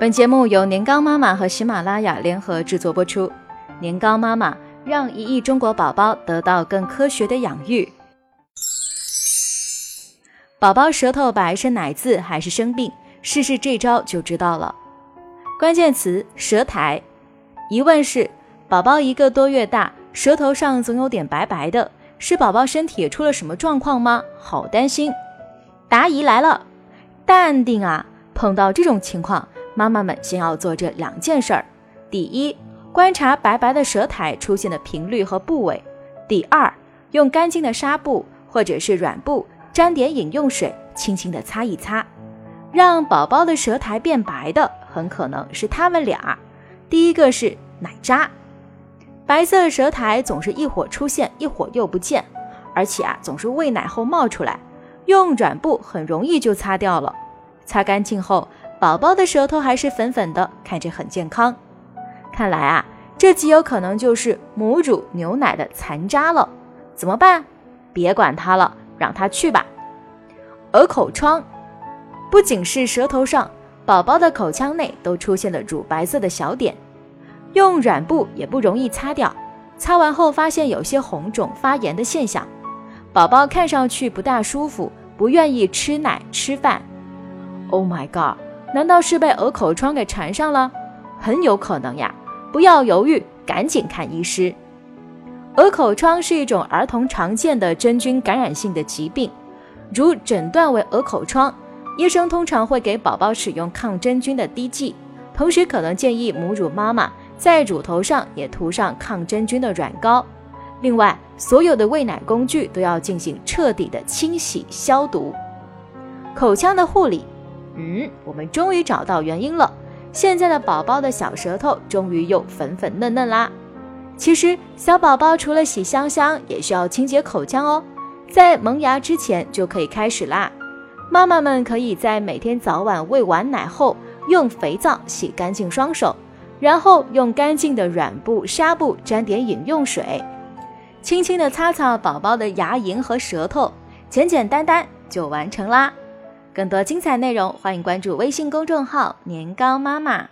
本节目由年糕妈妈和喜马拉雅联合制作播出。年糕妈妈让一亿中国宝宝得到更科学的养育。宝宝舌头白是奶渍还是生病？试试这招就知道了。关键词：舌苔。疑问是：宝宝一个多月大，舌头上总有点白白的，是宝宝身体出了什么状况吗？好担心。答疑来了，淡定啊！碰到这种情况。妈妈们先要做这两件事儿：第一，观察白白的舌苔出现的频率和部位；第二，用干净的纱布或者是软布沾点饮用水，轻轻地擦一擦。让宝宝的舌苔变白的，很可能是他们俩。第一个是奶渣，白色舌苔总是一会儿出现，一会儿又不见，而且啊，总是喂奶后冒出来，用软布很容易就擦掉了。擦干净后。宝宝的舌头还是粉粉的，看着很健康。看来啊，这极有可能就是母乳牛奶的残渣了。怎么办？别管它了，让它去吧。鹅口疮不仅是舌头上，宝宝的口腔内都出现了乳白色的小点，用软布也不容易擦掉。擦完后发现有些红肿发炎的现象，宝宝看上去不大舒服，不愿意吃奶吃饭。Oh my god！难道是被鹅口疮给缠上了？很有可能呀！不要犹豫，赶紧看医师。鹅口疮是一种儿童常见的真菌感染性的疾病，如诊断为鹅口疮，医生通常会给宝宝使用抗真菌的滴剂，同时可能建议母乳妈妈在乳头上也涂上抗真菌的软膏。另外，所有的喂奶工具都要进行彻底的清洗消毒。口腔的护理。嗯，我们终于找到原因了。现在的宝宝的小舌头终于又粉粉嫩嫩啦。其实小宝宝除了洗香香，也需要清洁口腔哦。在萌芽之前就可以开始啦。妈妈们可以在每天早晚喂完奶后，用肥皂洗干净双手，然后用干净的软布、纱布沾点饮用水，轻轻地擦擦宝宝的牙龈和舌头，简简单单就完成啦。更多精彩内容，欢迎关注微信公众号“年糕妈妈”。